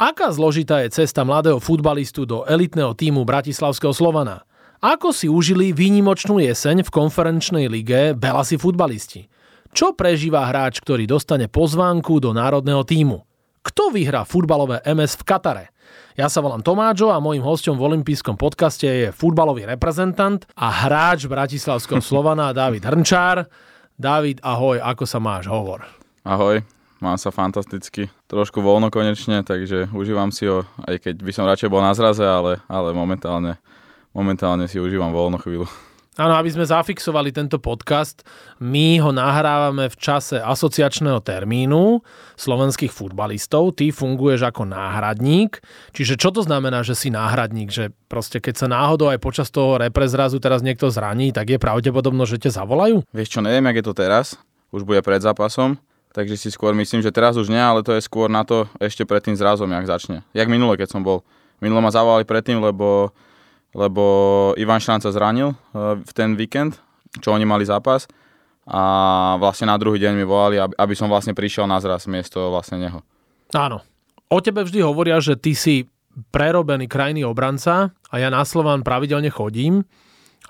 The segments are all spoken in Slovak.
Aká zložitá je cesta mladého futbalistu do elitného týmu Bratislavského Slovana? Ako si užili výnimočnú jeseň v konferenčnej lige Belasi futbalisti? Čo prežíva hráč, ktorý dostane pozvánku do národného týmu? Kto vyhrá futbalové MS v Katare? Ja sa volám Tomáčo a môjim hostom v olympijskom podcaste je futbalový reprezentant a hráč Bratislavského Slovana David Hrnčár. David, ahoj, ako sa máš? Hovor. Ahoj, mám sa fantasticky. Trošku voľno konečne, takže užívam si ho, aj keď by som radšej bol na zraze, ale, ale momentálne momentálne si užívam voľnú chvíľu. Áno, aby sme zafixovali tento podcast, my ho nahrávame v čase asociačného termínu slovenských futbalistov. Ty funguješ ako náhradník. Čiže čo to znamená, že si náhradník? Že proste keď sa náhodou aj počas toho reprezrazu teraz niekto zraní, tak je pravdepodobno, že ťa zavolajú? Vieš čo, neviem, jak je to teraz. Už bude pred zápasom. Takže si skôr myslím, že teraz už nie, ale to je skôr na to ešte pred tým zrazom, jak začne. Jak minule, keď som bol. Minule ma zavolali predtým, lebo lebo Ivan Šrán sa zranil eh, v ten víkend, čo oni mali zápas a vlastne na druhý deň mi volali, aby som vlastne prišiel na zraz miesto vlastne neho. Áno. O tebe vždy hovoria, že ty si prerobený krajný obranca a ja na Slován pravidelne chodím.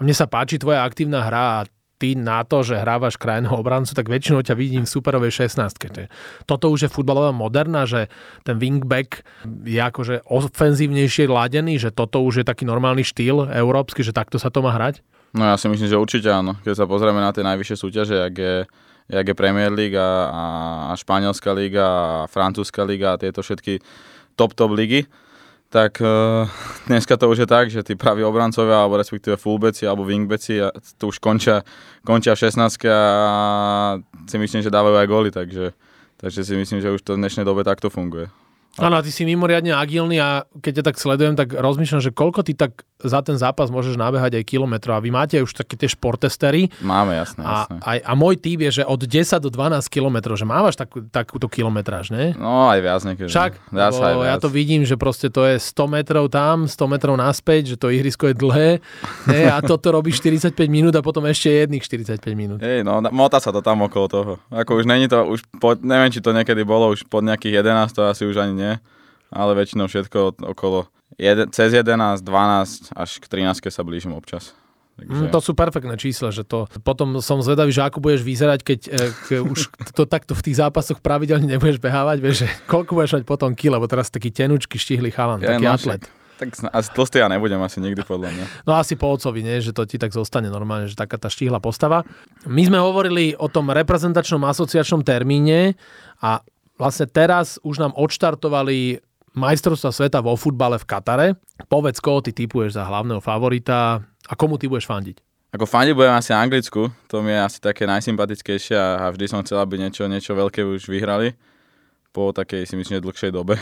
Mne sa páči tvoja aktívna hra a ty na to, že hrávaš krajného obrancu, tak väčšinou ťa vidím v superovej 16. Toto už je futbalová moderna, že ten wingback je akože ofenzívnejšie ladený, že toto už je taký normálny štýl európsky, že takto sa to má hrať? No ja si myslím, že určite áno. Keď sa pozrieme na tie najvyššie súťaže, jak je, jak je Premier League a, a Španielská liga a Francúzska liga a tieto všetky top top ligy, tak uh, dneska to už je tak, že tí praví obrancovia, alebo respektíve fullbeci, alebo wingbeci, tu už končia, končia 16 a si myslím, že dávajú aj góly, takže, takže si myslím, že už to v dnešnej dobe takto funguje. Áno, a ty si mimoriadne agilný a keď ťa tak sledujem, tak rozmýšľam, že koľko ty tak za ten zápas môžeš nabehať aj kilometrov. A vy máte už také tie športestery. Máme, jasné. A, a, a môj typ je, že od 10 do 12 kilometrov, že mávaš takú, takúto kilometráž, ne? No, aj viac niekedy. Však, viac, aj viac. ja to vidím, že proste to je 100 metrov tam, 100 metrov naspäť, že to ihrisko je dlhé ne? a toto robí 45 minút a potom ešte jedných 45 minút. Hej, no, mota sa to tam okolo toho. Ako už není to, už po, neviem, či to niekedy bolo, už pod nejakých 11, to asi už ani nie ale väčšinou všetko okolo jeden, cez 11, 12 až k 13 sa blížim občas. Takže... Mm, to sú perfektné čísla, že to potom som zvedavý, že ako budeš vyzerať, keď, e, keď už to takto v tých zápasoch pravidelne nebudeš behávať, vieš, že koľko budeš mať potom kilo, lebo teraz taký tenučky, štihli chalan, ja, taký no, atlet. Tak asi tlstý ja nebudem asi nikdy podľa mňa. No asi po otcovi, nie? že to ti tak zostane normálne, že taká tá štihla postava. My sme hovorili o tom reprezentačnom asociačnom termíne a vlastne teraz už nám odštartovali majstrovstva sveta vo futbale v Katare. Povedz, koho ty typuješ za hlavného favorita a komu ty budeš fandiť? Ako fandiť budem asi Anglicku, to mi je asi také najsympatickejšie a vždy som chcel, aby niečo, niečo veľké už vyhrali po takej si myslím, dlhšej dobe.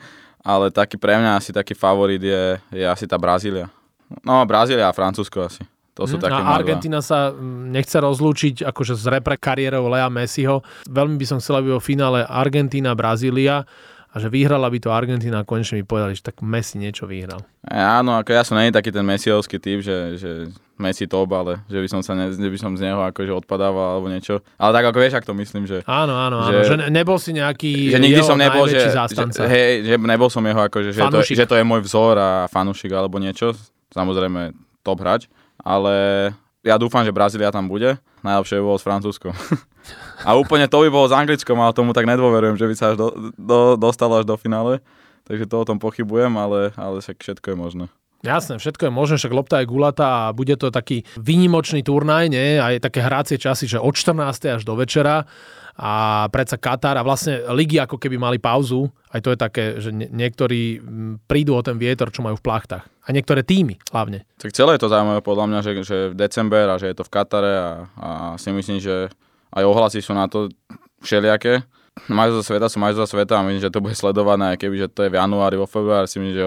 Ale taký pre mňa asi taký favorit je, je asi tá Brazília. No, Brazília a Francúzsko asi. To sú mm, také a Argentina sa mm, nechce rozlúčiť akože z repre kariérou Lea Messiho. Veľmi by som chcel, aby vo finále Argentína, Brazília a že vyhrala by to Argentina a konečne mi povedali, že tak Messi niečo vyhral. Áno, ako ja som nie taký ten Messiovský typ, že, že Messi top, ale že by som sa ne, že by som z neho akože odpadával alebo niečo. Ale tak ako vieš, ak to myslím, že... Áno, áno, že, áno, že nebol si nejaký že nikdy som nebol, že, zástanca. Že, hej, že nebol som jeho akože, že to, že to je môj vzor a fanušik alebo niečo. Samozrejme top hráč, ale ja dúfam, že Brazília tam bude. Najlepšie by bolo s Francúzskom. A úplne to by bolo s Anglickom, ale tomu tak nedôverujem, že by sa až do, do, dostalo až do finále. Takže to o tom pochybujem, ale, ale všetko je možné. Jasné, všetko je možné, však lopta je gulata a bude to taký výnimočný turnaj, nie? Aj také hrácie časy, že od 14. až do večera a predsa Katar a vlastne ligy ako keby mali pauzu. Aj to je také, že niektorí prídu o ten vietor, čo majú v plachtách. A niektoré týmy hlavne. Tak celé je to zaujímavé podľa mňa, že, že v december a že je to v Katare a, a si myslím, že aj ohlasy sú na to všelijaké. Majstrovstvá sveta sú majstrovstvá sveta a myslím, že to bude sledované, aj keby že to je v januári, vo februári, si myslím, že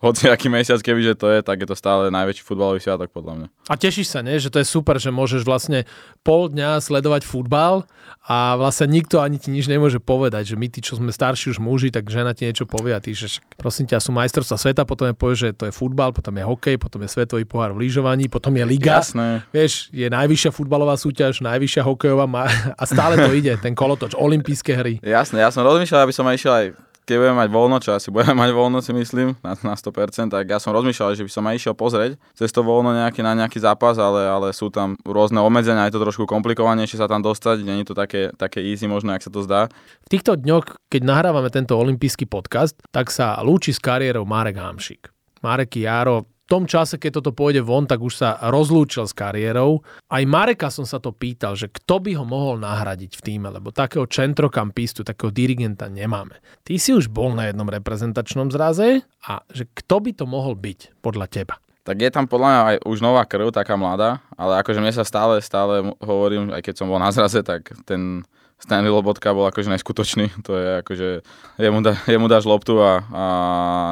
hoci aký mesiac, keby že to je, tak je to stále najväčší futbalový sviatok podľa mňa. A tešíš sa, nie? že to je super, že môžeš vlastne pol dňa sledovať futbal a vlastne nikto ani ti nič nemôže povedať, že my tí, čo sme starší už muži, tak žena ti niečo povie a ty, že prosím ťa, sú majstrovstvá sveta, potom je povie, že to je futbal, potom je hokej, potom je svetový pohár v lyžovaní, potom je liga. Jasné. Vieš, je najvyššia futbalová súťaž, najvyššia hokejová a stále to ide, ten kolotoč, olympijské hry. Jasné, ja som rozmýšľal, aby som aj išiel aj keď budeme mať voľno, čo asi budeme mať voľno si myslím, na, na 100%, tak ja som rozmýšľal, že by som aj išiel pozrieť cez to voľno nejaký, na nejaký zápas, ale, ale sú tam rôzne obmedzenia, je to trošku komplikovanejšie sa tam dostať, nie je to také, také easy možno, ak sa to zdá. V týchto dňoch, keď nahrávame tento olimpijský podcast, tak sa lúči s kariérou Marek Hamšik. Marek Jaro tom čase, keď toto pôjde von, tak už sa rozlúčil s kariérou. Aj Mareka som sa to pýtal, že kto by ho mohol nahradiť v týme, lebo takého centrokampistu, takého dirigenta nemáme. Ty si už bol na jednom reprezentačnom zraze a že kto by to mohol byť podľa teba? Tak je tam podľa mňa aj už nová krv, taká mladá, ale akože mne sa stále, stále hovorím, aj keď som bol na zraze, tak ten Stanley Lobotka bol akože neskutočný. To je akože, jemu, da, jemu dáš loptu a, a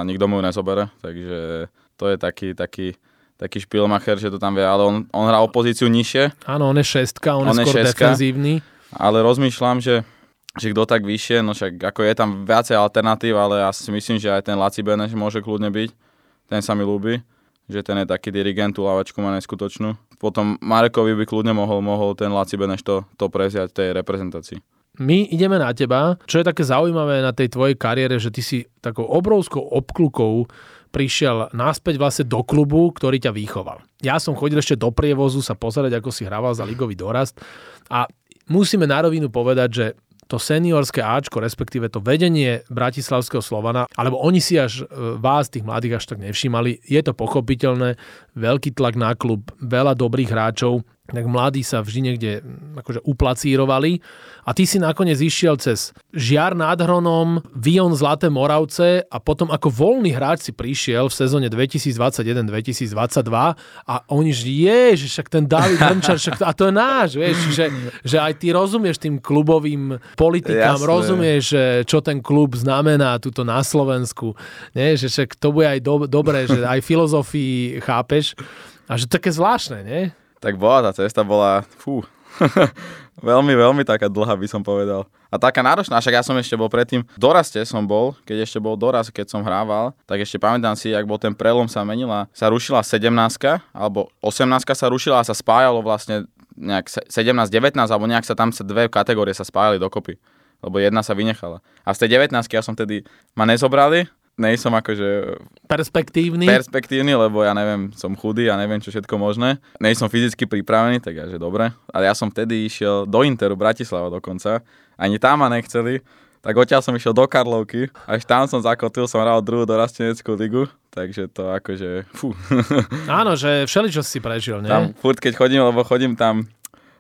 nikto mu ju nezobere, takže to je taký, taký, taký špilmacher, že to tam vie, ale on, on hrá opozíciu nižšie. Áno, on je šestka, on, on je skôr šestka, defenzívny. Ale rozmýšľam, že, že kto tak vyššie, no však ako je tam viacej alternatív, ale ja si myslím, že aj ten Laci Beneš môže kľudne byť. Ten sa mi ľúbi, že ten je taký dirigent, tú lavačku má neskutočnú. Potom Marekovi by kľudne mohol, mohol ten Laci Beneš to, to preziať tej reprezentácii. My ideme na teba. Čo je také zaujímavé na tej tvojej kariére, že ty si takou obrovskou obklukou prišiel náspäť vlastne do klubu, ktorý ťa vychoval. Ja som chodil ešte do prievozu sa pozerať, ako si hrával za ligový dorast a musíme na rovinu povedať, že to seniorské Ačko, respektíve to vedenie Bratislavského Slovana, alebo oni si až e, vás, tých mladých, až tak nevšímali. Je to pochopiteľné, veľký tlak na klub, veľa dobrých hráčov, tak mladí sa vždy niekde akože uplacírovali a ty si nakoniec išiel cez Žiar nad Hronom, Vion Zlaté Moravce a potom ako voľný hráč si prišiel v sezóne 2021-2022 a oni že je, že však ten David Hrnčar, však, a to je náš, vieš, že, že aj ty rozumieš tým klubovým politikám, Jasné. rozumieš, že čo ten klub znamená tuto na Slovensku, nie? že však to bude aj do, dobré, že aj filozofii chápeš a že také zvláštne, nie? Tak bola tá cesta, bola, fú, veľmi, veľmi taká dlhá by som povedal. A taká náročná, však ja som ešte bol predtým, doraste som bol, keď ešte bol doraz, keď som hrával, tak ešte pamätám si, ak bol ten prelom sa menila, sa rušila 17 alebo 18 sa rušila a sa spájalo vlastne nejak 17-19, alebo nejak sa tam sa dve kategórie sa spájali dokopy lebo jedna sa vynechala. A z tej 19 ja som tedy, ma nezobrali nej som akože... Perspektívny? Perspektívny, lebo ja neviem, som chudý a neviem čo všetko možné. Nej som fyzicky pripravený, tak ja, že dobre. Ale ja som vtedy išiel do Interu, Bratislava dokonca. Ani tam ma nechceli. Tak odtiaľ som išiel do Karlovky, až tam som zakotil, som hral druhú dorasteneckú ligu, takže to akože, fú. Áno, že všeličo si prežil, nie? Tam furt, keď chodím, lebo chodím tam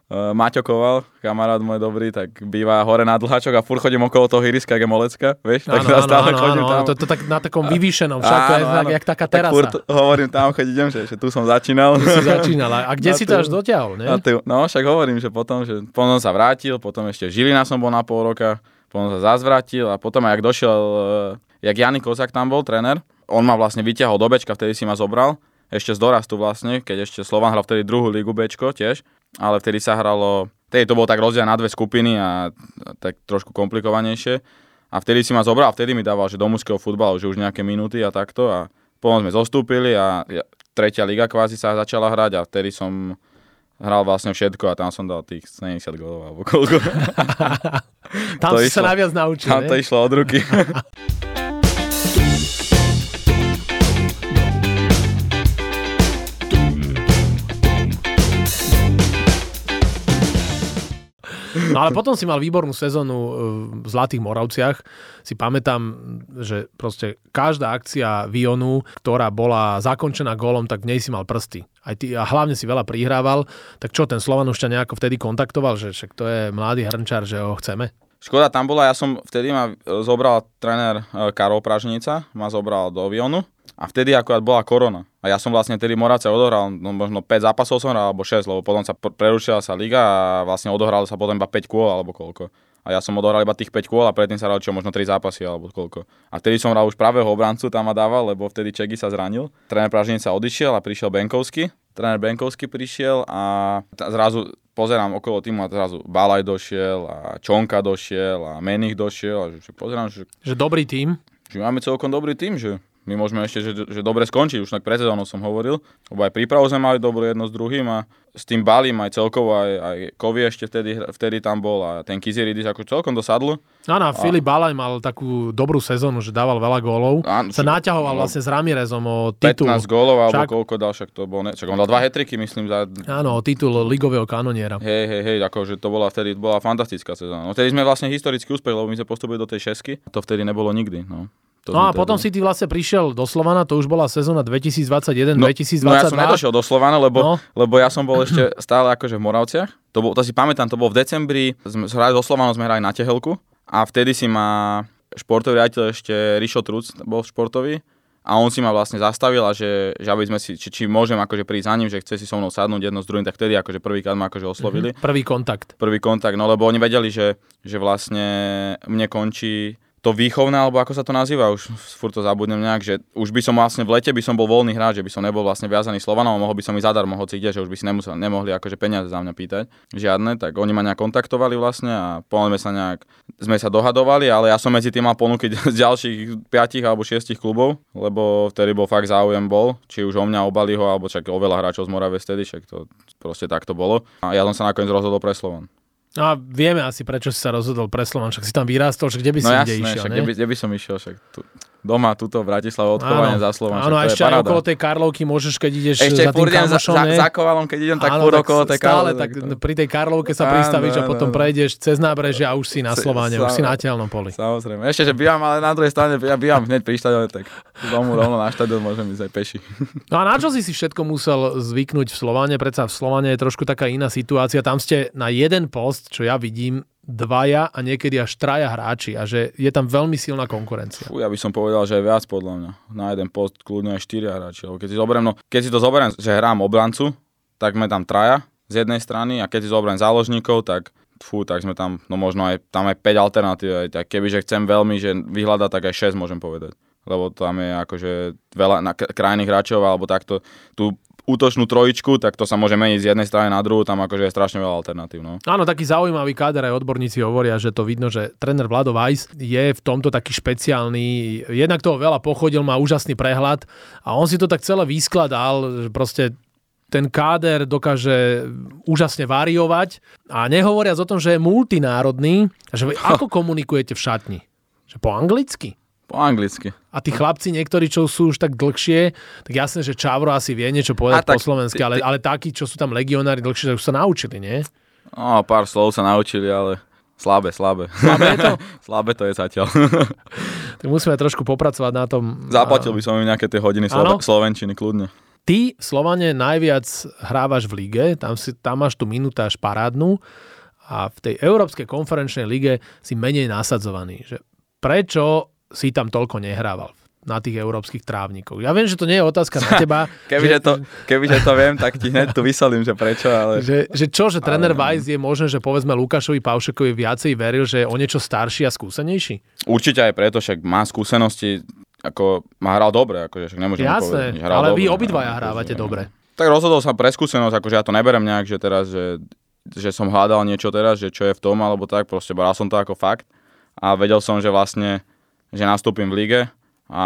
Maťo Koval, kamarát môj dobrý, tak býva hore na dlhačok a furt chodím okolo toho hiriska, jak je Molecka, vieš? Tak áno, stále áno, chodím áno, tam. To, to tak na takom vyvýšenom, však áno, to je áno. jak taká terasa. Tak furt hovorím tam, keď idem, že, že tu som začínal. Tu si začínal. A kde si to až dotiahol, ne? Tu, no, však hovorím, že potom, že potom sa vrátil, potom ešte Žilina som bol na pol roka, potom sa zazvrátil a potom jak došiel, eh, jak Jany Kozak tam bol, tréner, on ma vlastne vyťahol do Bečka, vtedy si ma zobral, ešte z dorastu vlastne, keď ešte Slovan hral vtedy druhú ligu Bčko tiež ale vtedy sa hralo, vtedy to bolo tak rozdelené na dve skupiny a, a tak trošku komplikovanejšie. A vtedy si ma zobral, vtedy mi dával, že do mužského futbalu, že už nejaké minúty a takto. A potom sme zostúpili a tretia liga kvázi sa začala hrať a vtedy som hral vlastne všetko a tam som dal tých 70 golov alebo koľko. tam to si išlo, sa najviac naučil, Tam ne? to išlo od ruky. No ale potom si mal výbornú sezónu e, v Zlatých Moravciach. Si pamätám, že proste každá akcia Vionu, ktorá bola zakončená golom, tak v nej si mal prsty. Aj ty, a hlavne si veľa prihrával. Tak čo, ten Slovan už ťa nejako vtedy kontaktoval, že však to je mladý hrnčar, že ho chceme? Škoda tam bola, ja som vtedy ma zobral tréner e, Karol Pražnica, ma zobral do Vionu a vtedy akurát bola korona. A ja som vlastne tedy Moravce odohral, no možno 5 zápasov som hral, alebo 6, lebo potom sa prerušila sa liga a vlastne odohral sa potom iba 5 kôl, alebo koľko. A ja som odohral iba tých 5 kôl a predtým sa hral čo možno 3 zápasy alebo koľko. A vtedy som hral už pravého obrancu, tam ma dával, lebo vtedy Čeky sa zranil. Tréner Pražník sa odišiel a prišiel Benkovský. Tréner Benkovský prišiel a zrazu pozerám okolo týmu a zrazu Balaj došiel a Čonka došiel a Menich došiel a že pozerám, že... Že dobrý tým že máme celkom dobrý tým, že my môžeme ešte, že, že dobre skončiť, už tak pred sezónou som hovoril, lebo aj prípravu sme mali dobrú jedno s druhým a s tým Balím aj celkovo, aj, aj Kovi ešte vtedy, vtedy tam bol a ten Kiziridis ako celkom dosadlo. Áno, a Filip Balaj mal takú dobrú sezónu, že dával veľa gólov. Áno, sa naťahoval no, vlastne s Ramirezom o titul. 15 gólov, alebo však, koľko dal, však to bol, ne, však on dal dva hetriky, myslím. Za... Áno, o titul ligového kanoniera. Hej, hej, hej, akože to bola vtedy bola fantastická sezóna. No, vtedy sme vlastne historický úspech, lebo my sme postupili do tej šesky. To vtedy nebolo nikdy. No. To no a potom si ty vlastne prišiel do Slovana, to už bola sezóna 2021-2022. No, 2022. no ja som nedošiel do Slovana, lebo, no. lebo ja som bol ešte stále akože v Moravciach. To, bol, to si pamätám, to bol v decembri, sme so Slovanom, sme hrali na Tehelku a vtedy si ma športový riaditeľ ešte Rišo Truc bol športový a on si ma vlastne zastavil a že, že aby sme si, či, či môžem akože prísť za ním, že chce si so mnou sadnúť jedno s druhým, tak vtedy akože prvýkrát ma akože oslovili. Mm-hmm. Prvý kontakt. Prvý kontakt, no lebo oni vedeli, že, že vlastne mne končí to výchovné, alebo ako sa to nazýva, už furt to zabudnem nejak, že už by som vlastne v lete by som bol voľný hráč, že by som nebol vlastne viazaný Slovanom a mohol by som ísť zadarmo, hoci ide, že už by si nemusel, nemohli akože peniaze za mňa pýtať, žiadne, tak oni ma nejak kontaktovali vlastne a poďme sa nejak, sme sa dohadovali, ale ja som medzi tým mal ponuky z ďalších 5 alebo 6 klubov, lebo vtedy bol fakt záujem bol, či už o mňa, o Baliho, alebo čak oveľa hráčov z Morave vtedy, však to proste takto bolo. A ja som sa nakoniec rozhodol pre Slovan. No a vieme asi, prečo si sa rozhodol pre Slovan, však si tam vyrástol, že kde by si no jasné, išiel, však, kde, by, kde by som išiel, však tu, doma, tuto v Bratislave, odchovanie za Slovan. Áno, a ešte aj okolo tej Karlovky môžeš, keď ideš ešte za tým kamošom. Za, za, kovalom, keď idem, tak áno, furt okolo tej stále, tak pri tej Karlovke sa pristavíš a potom prejdeš cez nábrežie a už si na Slováne, už si na telnom poli. Samozrejme. Ešte, že bývam ale na druhej strane, ja bývam hneď pri štadióne, tak domu rovno na štadión môžem ísť aj peši. No a na čo si si všetko musel zvyknúť v Slováne? Predsa v Slováne je trošku taká iná situácia. Tam ste na jeden post, čo ja vidím, dvaja a niekedy až traja hráči a že je tam veľmi silná konkurencia. Fú, ja by som povedal, že je viac podľa mňa. Na jeden post kľudne aj štyria hráči. keď si zoberiem, no, keď si to zoberiem, že hrám obrancu, tak sme tam traja z jednej strany a keď si zoberiem záložníkov, tak fú, tak sme tam, no možno aj, tam aj 5 alternatív. Aj, tak kebyže chcem veľmi že vyhľadať, tak aj 6 môžem povedať lebo tam je akože veľa na krajných hráčov alebo takto. Tu útočnú trojičku, tak to sa môže meniť z jednej strany na druhú, tam akože je strašne veľa alternatív. No. Áno, taký zaujímavý káder, aj odborníci hovoria, že to vidno, že tréner Vlado Weiss je v tomto taký špeciálny, jednak toho veľa pochodil, má úžasný prehľad a on si to tak celé vyskladal, že proste ten káder dokáže úžasne variovať a nehovoriac o tom, že je multinárodný, že ako komunikujete v šatni? Že po anglicky? Po anglicky. A tí chlapci niektorí, čo sú už tak dlhšie, tak jasné, že Čavro asi vie niečo povedať tak, po slovensky, ale, ale takí, čo sú tam legionári dlhšie, tak už sa naučili, nie? No, pár slov sa naučili, ale slabé, slabé. Slabé to? slabé to je zatiaľ. tak musíme trošku popracovať na tom. Zaplatil by som im nejaké tie hodiny Slo- slovenčiny, kľudne. Ty, Slovane, najviac hrávaš v lige, tam, si, tam máš tú minutáž parádnu a v tej Európskej konferenčnej lige si menej nasadzovaný. Že prečo si tam toľko nehrával na tých európskych trávnikoch. Ja viem, že to nie je otázka na teba. kebyže, že, to, kebyže to viem, tak ti hneď tu vysolím, že prečo. Ale... Že, že čo, že tréner ale... Weiss je možné, že povedzme Lukášovi Paušekovi viacej veril, že je o niečo starší a skúsenejší? Určite aj preto, však má skúsenosti, ako má hral dobre, akože však nemôžem Jasné, povedať. Hral ale dobre, vy obidvaja hrávate akože, dobre. Tak rozhodol sa pre skúsenosť, akože ja to neberem nejak, že teraz, že, že som hľadal niečo teraz, že čo je v tom, alebo tak, proste bral som to ako fakt a vedel som, že vlastne že nastúpim v lige a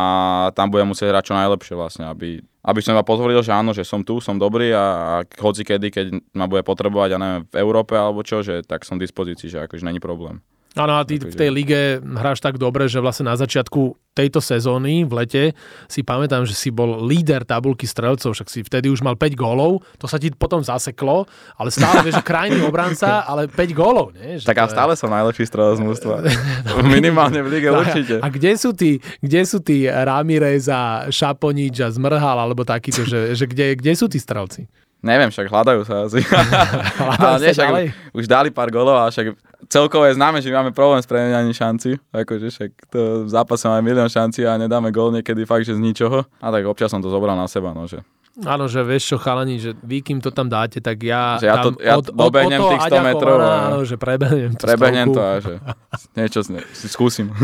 tam budem musieť hrať čo najlepšie vlastne, aby, aby som iba potvrdil, že áno, že som tu, som dobrý a, a hoci kedy, keď ma bude potrebovať, ja neviem, v Európe alebo čo, že tak som v dispozícii, že akože není problém. Áno, a ty v tej lige hráš tak dobre, že vlastne na začiatku tejto sezóny v lete si pamätám, že si bol líder tabulky strelcov, však si vtedy už mal 5 gólov, to sa ti potom zaseklo, ale stále vieš, že krajný obranca, ale 5 gólov, nie? Že tak a stále som najlepší strelec mústva. Minimálne v lige no, určite. A kde sú tí, kde sú tí Ramirez a Šaponič a Zmrhal, alebo takýto, že, že kde, kde sú tí strelci? Neviem, však hľadajú sa asi. ale nie, však už dali pár golov a však celkovo je známe, že máme problém s premenianím šanci. Akože však to v zápase máme milión šanci a nedáme gol niekedy fakt, že z ničoho. A tak občas som to zobral na seba, no, že Áno, že vieš čo, chalani, že vy kým to tam dáte, tak ja, že ja to, ja od, od, od tých 100 metrov. Áno, že prebehnem to Prebehnem to a že niečo si skúsim.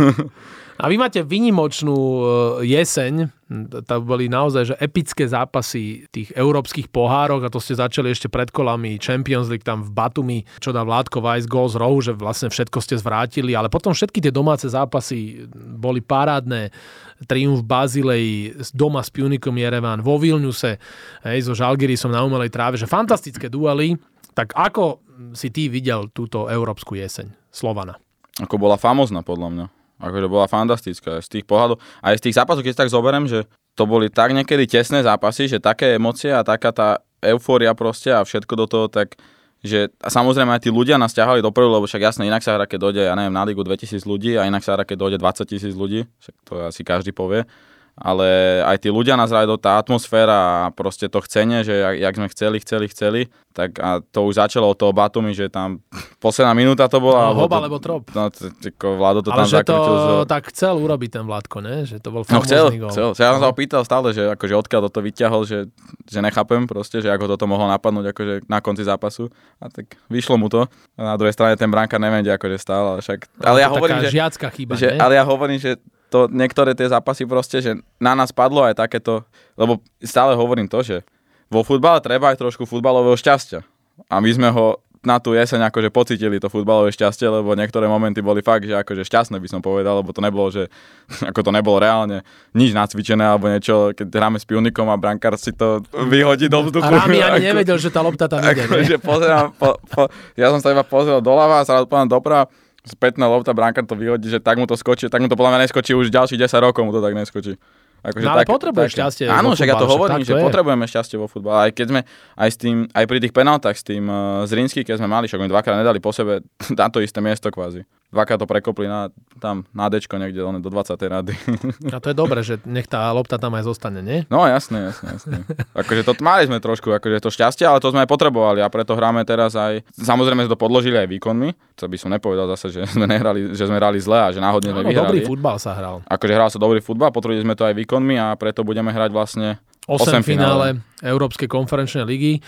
A vy máte vynimočnú e, jeseň, to boli naozaj že epické zápasy tých európskych pohárok a to ste začali ešte pred kolami Champions League tam v Batumi, čo dá Vládko Weiss gol z rohu, že vlastne všetko ste zvrátili, ale potom všetky tie domáce zápasy boli parádne. Triumf v Bazilei, doma s Punikom Jerevan, vo Vilniuse, hej, so Žalgirisom na umelej tráve, že fantastické duely. Tak ako si ty videl túto európsku jeseň Slovana? Ako bola famozná podľa mňa. Akože bola fantastická. Z tých pohľadov, aj z tých zápasov, keď tak zoberiem, že to boli tak niekedy tesné zápasy, že také emócie a taká tá eufória proste a všetko do toho, tak že a samozrejme aj tí ľudia nás ťahali dopredu, lebo však jasne inak sa hra, keď dojde, ja neviem, na ligu 2000 ľudí a inak sa hra, keď dojde 20 tisíc ľudí, však to asi každý povie ale aj tí ľudia nás do tá atmosféra a proste to chcenie, že jak, jak sme chceli, chceli, chceli, tak a to už začalo od toho Batumi, že tam posledná minúta to bola. No, hoba, alebo trop. No, tyko, Vlado to ale tam že to z... tak chcel urobiť ten Vládko, ne? Že to bol No chcel, gol. chcel. Ja som sa ho pýtal stále, že akože odkiaľ toto vyťahol, že, že nechápem proste, že ako toto mohlo napadnúť akože na konci zápasu. A tak vyšlo mu to. A na druhej strane ten bránka neviem, akože stál, ale však... Ale, ale ja hovorím, že, chyba, že, ale ja hovorím, že to niektoré tie zápasy proste, že na nás padlo aj takéto, lebo stále hovorím to, že vo futbale treba aj trošku futbalového šťastia. A my sme ho na tú jeseň akože pocitili to futbalové šťastie, lebo niektoré momenty boli fakt, že akože šťastné by som povedal, lebo to nebolo, že ako to nebolo reálne nič nacvičené alebo niečo, keď hráme s Pionikom a brankár si to vyhodí do vzduchu. A Rami ani ako, nevedel, že tá lopta tam ide. Ako, že pozerám, po, po, ja som sa iba pozrel doľava a sa doprava spätná lopta, brankár to vyhodí, že tak mu to skočí, tak mu to podľa mňa neskočí už ďalších 10 rokov mu to tak neskočí. Akože no ale tak, potrebuješ tak, šťastie Áno, však ja to hovorím, že to potrebujeme šťastie vo futbale. Aj keď sme, aj, s tým, aj pri tých penáltach s tým uh, z Rínsky, keď sme mali, však oni dvakrát nedali po sebe na to isté miesto kvázi dvakrát to prekopli na, tam na Dčko niekde len do 20. rady. A to je dobré, že nech tá lopta tam aj zostane, nie? No jasné, jasné, jasné. akože to mali sme trošku, akože to šťastie, ale to sme aj potrebovali a preto hráme teraz aj, samozrejme sme to podložili aj výkonmi, to by som nepovedal zase, že sme, nehrali, že sme hrali zle a že náhodne sme no, vyhrali. dobrý futbal sa hral. Akože hral sa dobrý futbal, potvrdili sme to aj výkonmi a preto budeme hrať vlastne 8, 8 finále Európskej konferenčnej ligy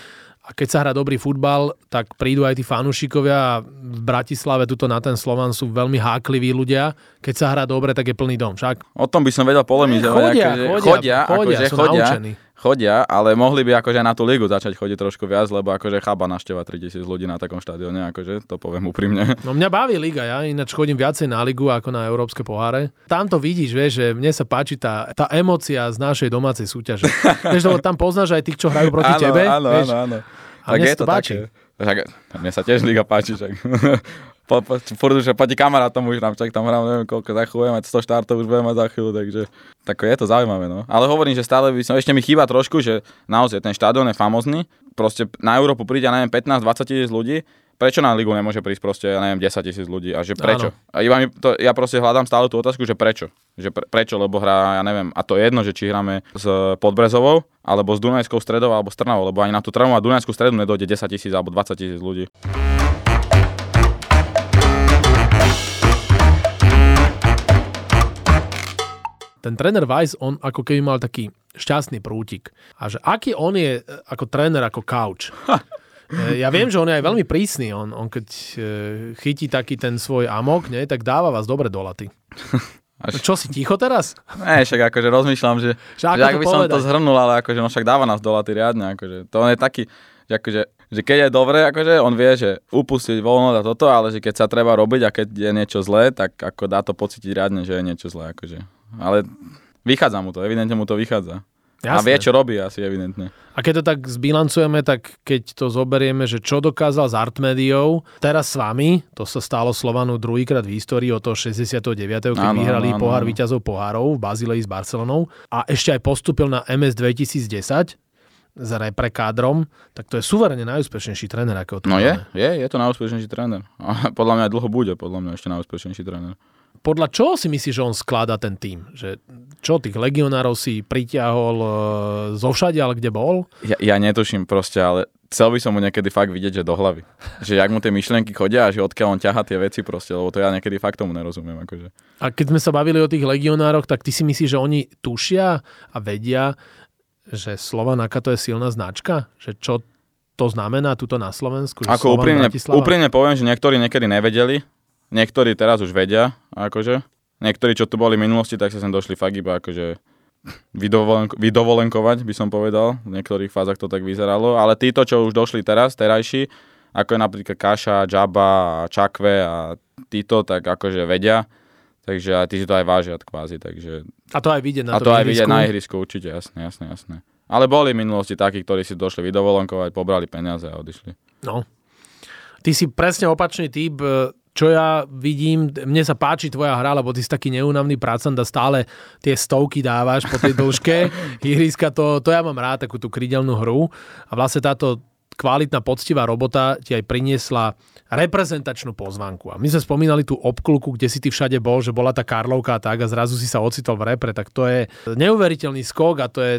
a keď sa hrá dobrý futbal, tak prídu aj tí fanúšikovia v Bratislave, tuto na ten Slovan sú veľmi hákliví ľudia. Keď sa hrá dobre, tak je plný dom, však? O tom by som vedel polemizovať. Chodia, akože, chodia, chodia, chodia, akože chodia, naučení chodia, ale mohli by akože na tú ligu začať chodiť trošku viac, lebo akože chába našteva 3000 ľudí na takom štadióne, akože to poviem úprimne. No mňa baví liga, ja ináč chodím viacej na ligu ako na európske poháre. Tam to vidíš, vieš, že mne sa páči tá, tá emocia z našej domácej súťaže. vieš, lebo tam poznáš aj tých, čo hrajú proti áno, tebe. Áno, vieš, áno, áno. A tak mne je to páči. Také. Tak, mne sa tiež liga páči, však po, po, furt už padí kamarátom už nám, čak tam hrám, neviem koľko, za chvíľu mať 100 štartov, už budeme mať za chvíľu, takže tak je to zaujímavé, no. Ale hovorím, že stále by som, ešte mi chýba trošku, že naozaj ten štadión je famozný, proste na Európu príde, ja neviem, 15-20 tisíc ľudí, prečo na ligu nemôže prísť proste, ja neviem, 10 tisíc ľudí a že prečo? Áno. A iba mi to, ja proste hľadám stále tú otázku, že prečo? Že pre, prečo, lebo hrá, ja neviem, a to je jedno, že či hráme s Podbrezovou, alebo s Dunajskou stredou, alebo s Trnavou, lebo ani na tú Trnavú a Dunajskú stredu nedojde 10 tisíc alebo 20 tisíc ľudí. Ten tréner Weiss, on ako keby mal taký šťastný prútik. A že aký on je e, ako tréner, ako couch. E, ja viem, že on je aj veľmi prísny. On, on keď e, chytí taký ten svoj amok, nie, tak dáva vás dobre do laty. Až... Čo si ticho teraz? Ne, však akože rozmýšľam, že, že, že ak by povedať? som to zhrnul, ale akože no však dáva nás do laty riadne. Akože. To on je taký, že akože, že keď je dobre, akože on vie, že upustiť voľno a toto, ale že keď sa treba robiť a keď je niečo zlé, tak ako dá to pocítiť riadne, že je niečo zlé. Akože. Ale vychádza mu to, evidentne mu to vychádza. Jasné. A vie, čo robí asi evidentne. A keď to tak zbilancujeme, tak keď to zoberieme, že čo dokázal s Artmediou, teraz s vami, to sa stalo Slovanu druhýkrát v histórii od toho 69., keď áno, vyhrali áno, pohár áno. víťazov pohárov v Bazileji s Barcelonou a ešte aj postupil na MS 2010, za repre kádrom, tak to je suverene najúspešnejší tréner, ako to No je, je, je to najúspešnejší tréner. A podľa mňa dlho bude, podľa mňa ešte najúspešnejší tréner podľa čoho si myslíš, že on skladá ten tým? Že čo, tých legionárov si pritiahol e, zo všade, ale kde bol? Ja, ja netuším proste, ale chcel by som mu niekedy fakt vidieť, že do hlavy. Že jak mu tie myšlienky chodia a že odkiaľ on ťaha tie veci proste, lebo to ja niekedy fakt tomu nerozumiem. Akože. A keď sme sa bavili o tých legionároch, tak ty si myslíš, že oni tušia a vedia, že Slovanaka to je silná značka? Že čo to znamená tuto na Slovensku? Že Ako úprimne, úprimne poviem, že niektorí niekedy nevedeli, Niektorí teraz už vedia, akože. niektorí, čo tu boli v minulosti, tak sa sem došli fakt iba akože vydovolenko- vydovolenkovať, by som povedal. V niektorých fázach to tak vyzeralo. Ale títo, čo už došli teraz, terajší, ako je napríklad Kaša, Jabba, Čakve a títo, tak akože vedia. Takže aj tí si to aj vážia kvázi. Takže... A to aj vidieť na a to aj vidieť na ihrisku, určite, jasné, jasné, jasné. Ale boli v minulosti takí, ktorí si došli vydovolenkovať, pobrali peniaze a odišli. No. Ty si presne opačný typ čo ja vidím, mne sa páči tvoja hra, lebo ty si taký neúnavný pracant a stále tie stovky dávaš po tej dĺžke. Ihriska, to, to ja mám rád, takú tú krydelnú hru. A vlastne táto kvalitná, poctivá robota ti aj priniesla reprezentačnú pozvánku. A my sme spomínali tú obkluku, kde si ty všade bol, že bola tá Karlovka a tak a zrazu si sa ocitol v repre, tak to je neuveriteľný skok a to je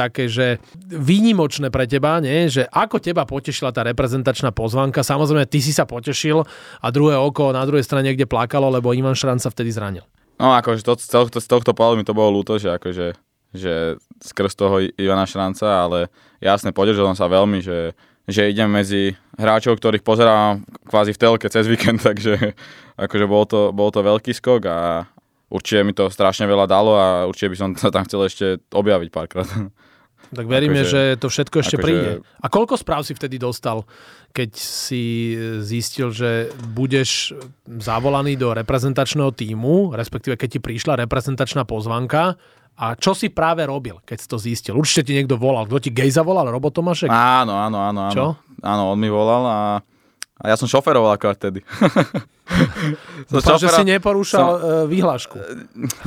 také, že výnimočné pre teba, nie? že ako teba potešila tá reprezentačná pozvanka. Samozrejme, ty si sa potešil a druhé oko na druhej strane niekde plakalo, lebo Ivan Šran sa vtedy zranil. No akože to, z, tohto, z tohto pohľadu mi to bolo ľúto, že akože že skrz toho Ivana Šranca, ale jasne potešil som sa veľmi, že, že idem medzi hráčov, ktorých pozerám kvázi v telke cez víkend, takže akože bol to, bol to veľký skok a, určite mi to strašne veľa dalo a určite by som sa tam chcel ešte objaviť párkrát. Tak veríme, akože, že to všetko ešte akože... príde. A koľko správ si vtedy dostal, keď si zistil, že budeš zavolaný do reprezentačného týmu, respektíve keď ti prišla reprezentačná pozvanka a čo si práve robil, keď si to zistil? Určite ti niekto volal. Kto ti gej zavolal? Robo Tomášek? Áno, áno, áno. áno. Čo? Áno, on mi volal a a ja som šoferoval akorát tedy. Dúfam, že si neporúšal som... E, vyhlášku.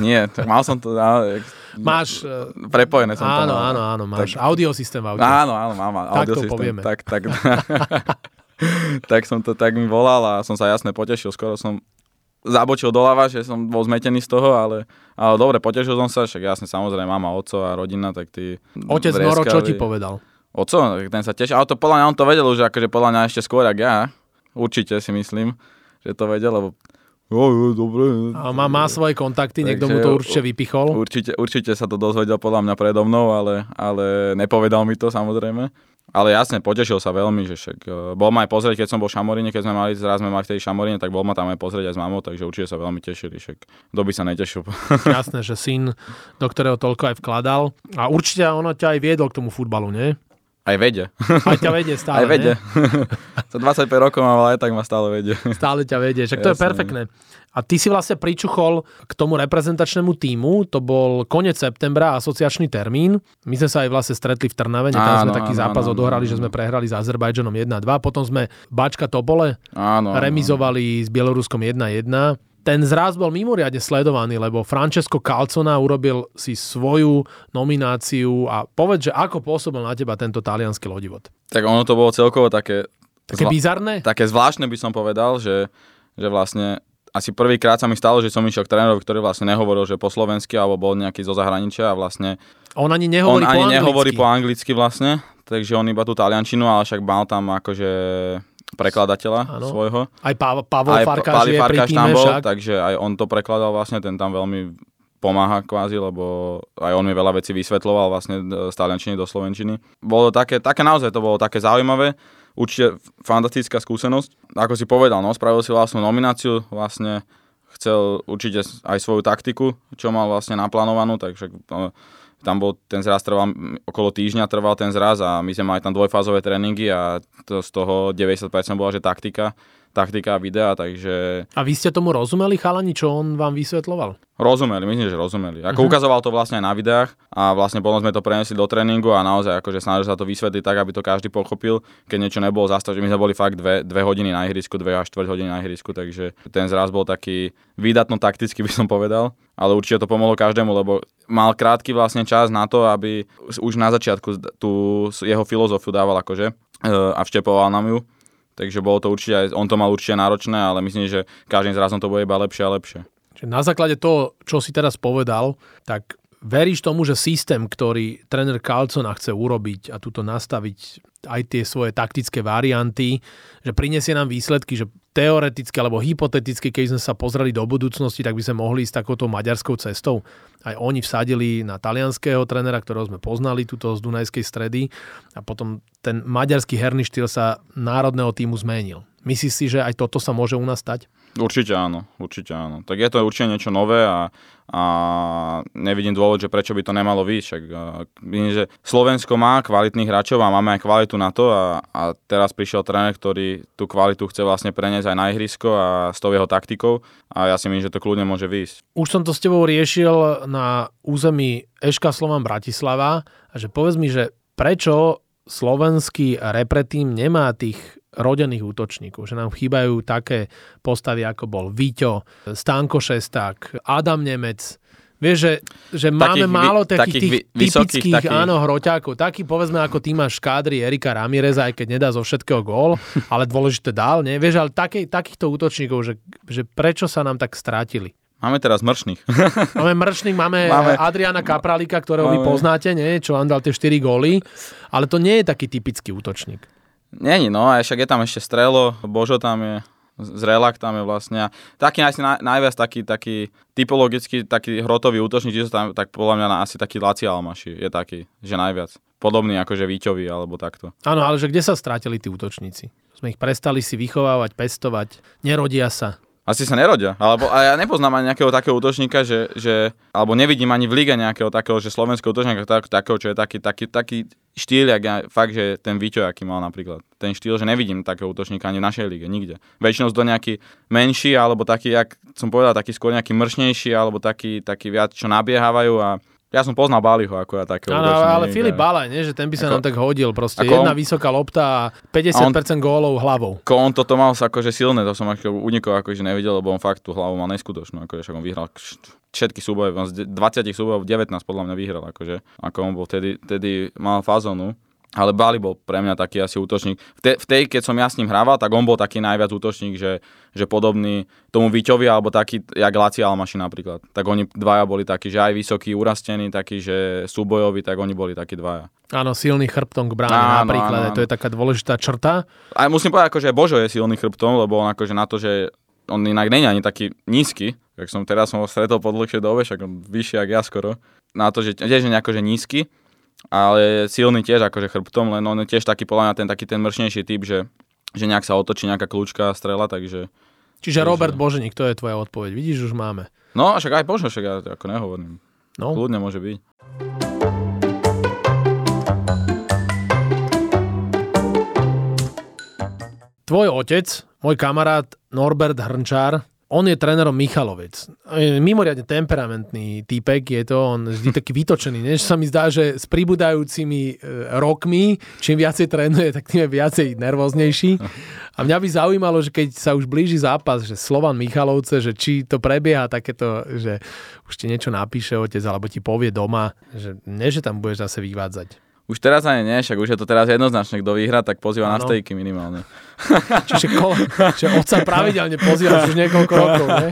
Nie, tak mal som to... Ale... Máš... E, prepojené som áno, to Áno, áno, máš tak... audiosystém v aute. Áno, áno, mám audiosystém. Tak to povieme. Tak, tak, tak som to tak mi volal a som sa jasne potešil. Skoro som zabočil doľava, že som bol zmetený z toho, ale, ale dobre, potešil som sa, však jasne, samozrejme, mama, oco a rodina, tak tí... Otec Noro, čo ti povedal? Oco, ten sa teší, ale to podľa mňa on to vedel už, akože podľa mňa ešte skôr, ako ja, Určite si myslím, že to vedel, lebo Jo, jo, dobre. A má, má svoje kontakty, niekto mu to určite vypichol. Určite, určite sa to dozvedel podľa mňa predo mnou, ale, ale nepovedal mi to samozrejme. Ale jasne, potešil sa veľmi, že však uh, bol ma aj pozrieť, keď som bol v Šamoríne, keď sme mali, zraz sme mali v tej Šamoríne, tak bol ma tam aj pozrieť aj s mamou, takže určite sa veľmi tešili, však kto by sa netešil. Jasné, že syn, do ktorého toľko aj vkladal. A určite ono ťa aj viedol k tomu futbalu, nie? Aj vede. Aj ťa vedie stále, Aj vede. Za 25 rokov mám, ale aj tak ma stále vedie. Stále ťa vedie, však to Jasne. je perfektné. A ty si vlastne pričuchol k tomu reprezentačnému týmu, to bol koniec septembra, asociačný termín. My sme sa aj vlastne stretli v Trnave, tam sme taký áno, zápas áno, odohrali, áno. že sme prehrali s Azerbajdžanom 1-2, potom sme Bačka Topole áno, remizovali áno. s Bieloruskom 1-1 ten zraz bol mimoriadne sledovaný, lebo Francesco Calcona urobil si svoju nomináciu a povedz, že ako pôsobil na teba tento talianský lodivod. Tak ono to bolo celkovo také... Také zvla- bizarné? Také zvláštne by som povedal, že, že vlastne asi prvýkrát sa mi stalo, že som išiel k trénerovi, ktorý vlastne nehovoril, že po slovensky alebo bol nejaký zo zahraničia a vlastne... On ani nehovorí on po ani anglicky. nehovorí po anglicky vlastne, takže on iba tú taliančinu, ale však mal tam akože prekladateľa ano. svojho. Aj pa- Pavol aj Farkáš je Farkáš tam bol, však. takže aj on to prekladal vlastne, ten tam veľmi pomáha kvázi, lebo aj on mi veľa vecí vysvetloval vlastne z taliančiny do slovenčiny. Bolo to také, také naozaj to bolo také zaujímavé, určite fantastická skúsenosť. Ako si povedal, no, spravil si vlastnú nomináciu, vlastne chcel určite aj svoju taktiku, čo mal vlastne naplánovanú, takže no, tam bol ten zraz trval okolo týždňa trval ten zraz a my sme mali tam dvojfázové tréningy a to z toho 90% bola, že taktika taktika a videa, takže... A vy ste tomu rozumeli, chalani, čo on vám vysvetloval? Rozumeli, myslím, že rozumeli. Ako uh-huh. ukazoval to vlastne aj na videách a vlastne potom sme to prenesli do tréningu a naozaj akože snažil sa to vysvetliť tak, aby to každý pochopil. Keď niečo nebolo zastav, že my sme boli fakt dve, dve hodiny na ihrisku, dve až štvrť hodiny na ihrisku, takže ten zraz bol taký výdatno takticky by som povedal, ale určite to pomohlo každému, lebo mal krátky vlastne čas na to, aby už na začiatku tú jeho filozofiu dával akože e, a vštepoval nám ju Takže bolo to určite, aj, on to mal určite náročné, ale myslím, že každým zrazom to bude iba lepšie a lepšie. Čiže na základe toho, čo si teraz povedal, tak veríš tomu, že systém, ktorý tréner Carlsona chce urobiť a túto nastaviť aj tie svoje taktické varianty, že prinesie nám výsledky, že teoreticky alebo hypoteticky, keď sme sa pozreli do budúcnosti, tak by sme mohli ísť takouto maďarskou cestou. Aj oni vsadili na talianského trénera, ktorého sme poznali tuto z Dunajskej stredy a potom ten maďarský herný štýl sa národného týmu zmenil. Myslíš si, že aj toto sa môže u nás stať? Určite áno, určite áno. Tak je to určite niečo nové a, a nevidím dôvod, že prečo by to nemalo výjsť. Však, že Slovensko má kvalitných hráčov a máme aj kvalitu na to a, a teraz prišiel tréner, ktorý tú kvalitu chce vlastne preniesť aj na ihrisko a s tou jeho taktikou a ja si myslím, že to kľudne môže výjsť. Už som to s tebou riešil na území Eška Slovan Bratislava a že povedz mi, že prečo slovenský repretým nemá tých rodených útočníkov, že nám chýbajú také postavy, ako bol Víťo, Stánko Šesták, Adam Nemec, Vieš, že, že máme takých, málo takých, takých tých typických takých... áno, hroťákov. Taký povedzme, ako ty máš škádry Erika Ramireza, aj keď nedá zo všetkého gól, ale dôležité dál, nie? Vieš, ale taký, takýchto útočníkov, že, že prečo sa nám tak strátili? Máme teraz mršných. Máme mršných, máme, máme Adriana Kapralika, ktorého máme... vy poznáte, nie? čo vám dal tie 4 góly, ale to nie je taký typický útočník. Není, no, a však je tam ešte Strelo, Božo tam je, Zrelak tam je vlastne. Taký asi naj, najviac taký, taký typologický, taký hrotový útočník, tam, tak podľa mňa asi taký Laci Almaši je taký, že najviac. Podobný akože Víťovi alebo takto. Áno, ale že kde sa strátili tí útočníci? Sme ich prestali si vychovávať, pestovať, nerodia sa. Asi sa nerodia. Alebo, a ja nepoznám ani nejakého takého útočníka, že, že, alebo nevidím ani v lige nejakého takého, že slovenského útočníka tak, takého, čo je taký, taký, taký štýl, jak ja, fakt, že ten Víťo, aký mal napríklad. Ten štýl, že nevidím takého útočníka ani v našej lige, nikde. Väčšinou to nejaký menší, alebo taký, jak som povedal, taký skôr nejaký mršnejší, alebo taký, taký viac, čo nabiehávajú a ja som poznal Baliho ako ja takého. Áno, ale Filip Balaj, nie? že ten by sa ako, nám tak hodil. Proste jedna on, vysoká lopta a 50% a on, gólov hlavou. Ko on toto mal akože silné, to som ako unikol akože nevidel, lebo on fakt tú hlavu mal neskutočnú. Akože on vyhral všetky súboje, z 20 súbojov 19 podľa mňa vyhral. Akože, ako on bol vtedy, vtedy mal fazonu. Ale Bali bol pre mňa taký asi útočník. V, te, v tej, keď som ja s ním hrával, tak on bol taký najviac útočník, že, že podobný tomu Víťovi, alebo taký, jak Laci Almaši napríklad. Tak oni dvaja boli takí, že aj vysokí, urastení, takí, že súbojoví, tak oni boli takí dvaja. Áno, silný chrbtom k bráne áno, napríklad, áno, áno. to je taká dôležitá črta. A musím povedať, že Božo je silný chrbtom, lebo on akože na to, že on inak není ani taký nízky, tak som teraz som ho stretol po dlhšej dobe, však on vyšší ako ja skoro, na to, že tiež je nejako, že nízky, ale silný tiež akože chrbtom, len on je tiež taký podľa mňa ten taký ten mršnejší typ, že, že nejak sa otočí nejaká kľúčka a strela, takže... Čiže takže... Robert Boženík, to je tvoja odpoveď. Vidíš, už máme. No, však aj Božo, však ja ako nehovorím. No. Kľudne môže byť. Tvoj otec, môj kamarát Norbert Hrnčár, on je trénerom Michalovec. Je mimoriadne temperamentný týpek, je to, on vždy taký vytočený. Než sa mi zdá, že s pribúdajúcimi e, rokmi, čím viacej trénuje, tak tým je viacej nervóznejší. A mňa by zaujímalo, že keď sa už blíži zápas, že Slovan Michalovce, že či to prebieha takéto, že už ti niečo napíše otec, alebo ti povie doma, že nie, že tam budeš zase vyvádzať. Už teraz ani nie, však už je to teraz jednoznačne, kto vyhrá, tak pozýva ano. na stejky minimálne. Čiže, ko, čiže otca pravidelne pozývaš už niekoľko rokov, ne?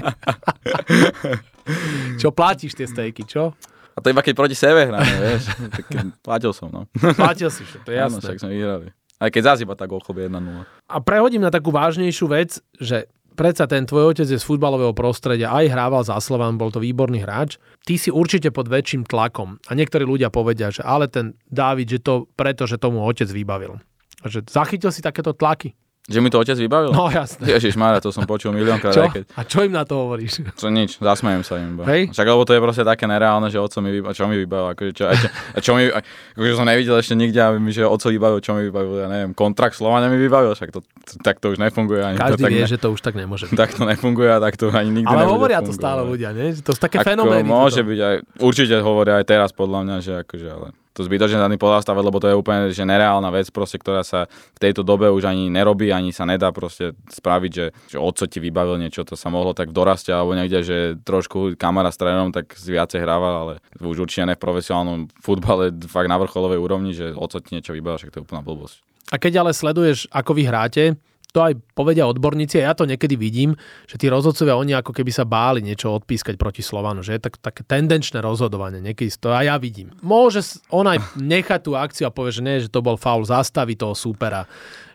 čo platíš tie stejky, čo? A to iba keď proti sebe hráme, vieš. Tak platil som, no. Platil si, to je jasné. Áno, však sme vyhrali. Aj keď zase iba tak ochobie 1-0. A prehodím na takú vážnejšiu vec, že predsa ten tvoj otec je z futbalového prostredia, aj hrával za Slovan, bol to výborný hráč. Ty si určite pod väčším tlakom. A niektorí ľudia povedia, že ale ten Dávid, že to preto, že tomu otec vybavil. Že zachytil si takéto tlaky? Že mi to otec vybavil? No jasne. Ježiš Mára, to som počul miliónkrát. Čo? Keď... A čo im na to hovoríš? Co nič, zasmejem sa im. Hej? Však lebo to je proste také nereálne, že oco mi vybavil, čo mi vybavil, akože čo, čo, čo mi, akože som nevidel ešte nikde, aby mi, že oco vybavil, čo mi vybavil, ja neviem, kontrakt Slovania mi vybavil, však to, tak to už nefunguje. Ani Každý to, vie, ne, že to už tak nemôže byť. Tak to nefunguje a tak to ani nikdy Ale hovoria to stále ľudia, nie? To sú také Ako, fenomény. Môže byť aj, určite hovoria aj teraz podľa mňa, že akože, ale to zbytočne za tým pozastavať, lebo to je úplne že nereálna vec, proste, ktorá sa v tejto dobe už ani nerobí, ani sa nedá proste spraviť, že, že oco ti vybavil niečo, to sa mohlo tak dorasť alebo niekde, že trošku kamera s trénerom tak viacej hrával, ale už určite ne v profesionálnom futbale, fakt na vrcholovej úrovni, že oco ti niečo vybavil, však to je úplná blbosť. A keď ale sleduješ, ako vy hráte, to aj povedia odborníci a ja to niekedy vidím, že tí rozhodcovia, oni ako keby sa báli niečo odpískať proti Slovanu, že je tak, také tendenčné rozhodovanie, niekedy to aj ja vidím. Môže on aj nechať tú akciu a povie, že nie, že to bol faul, zastaví toho súpera.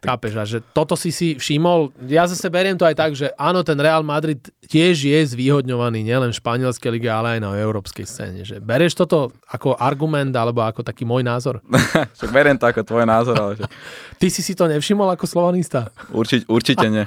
Chápeš, a že toto si si všimol, ja zase beriem to aj tak, že áno, ten Real Madrid tiež je zvýhodňovaný nielen v španielskej lige, ale aj na európskej scéne. Že bereš toto ako argument alebo ako taký môj názor? Však beriem to ako tvoj názor, ale že... Ty si si to nevšimol ako slovanista? Určite, určite nie.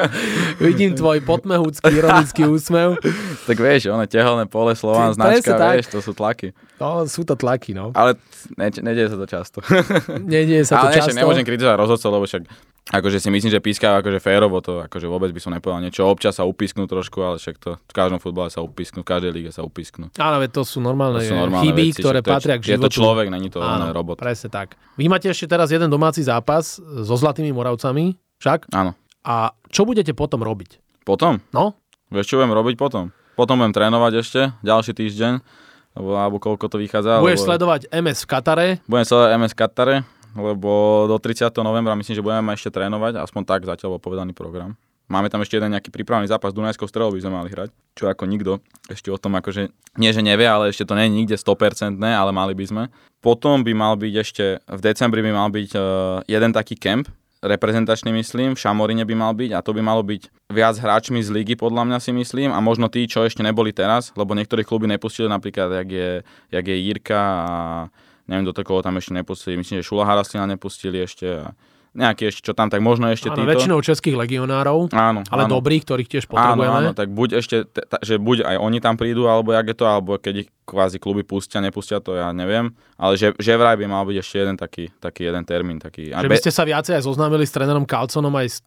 Vidím tvoj potmehúcky, ironický úsmev. tak vieš, ono tehelné pole, Slován, značka, vieš, to sú tlaky. No, sú to tlaky, no. Ale ne, nedieje sa to často. Nedieje sa to Ale často. Ale nemôžem kritizovať rozhodcov, lebo však akože si myslím, že pískajú akože férovo, to akože vôbec by som nepovedal niečo. Občas sa upísknú trošku, ale však to v každom futbale sa upísknú, v každej lige sa upísknú. Áno, veď to sú normálne, To sú normálne chyby, veci, ktoré to je- patria k Je životu. to človek, není to Áno, robot. presne tak. Vy máte ešte teraz jeden domáci zápas so Zlatými Moravcami, však? Áno. A čo budete potom robiť? Potom? No? Vieš, čo budem robiť potom? Potom budem trénovať ešte, ďalší týždeň, alebo, alebo koľko to vychádza. Budeš lebo... sledovať MS v Katare, Budem sledovať MS Katare, lebo do 30. novembra myslím, že budeme ešte trénovať, aspoň tak zatiaľ bol povedaný program. Máme tam ešte jeden nejaký prípravný zápas Dunajskou strelou by sme mali hrať, čo ako nikto ešte o tom akože, nie že nevie, ale ešte to nie je nikde 100%, ale mali by sme. Potom by mal byť ešte, v decembri by mal byť uh, jeden taký kemp, reprezentačný myslím, v Šamorine by mal byť a to by malo byť viac hráčmi z ligy podľa mňa si myslím a možno tí, čo ešte neboli teraz, lebo niektoré kluby nepustili napríklad, jak je, jak je Jirka a neviem do koho tam ešte nepustili, myslím, že Šula Haraslina nepustili ešte a nejaký ešte, čo tam, tak možno ešte áno, títo. väčšinou českých legionárov, Áno, ale áno. dobrých, ktorých tiež Áno, potrebujeme. áno, tak buď ešte, t- t- že buď aj oni tam prídu, alebo jak je to, alebo keď ich kvázi kluby pustia, nepustia to, ja neviem. Ale že, že vraj by mal byť ešte jeden taký, taký jeden termín. Taký, a Že by ste sa viacej aj zoznámili s trénerom Carlsonom aj s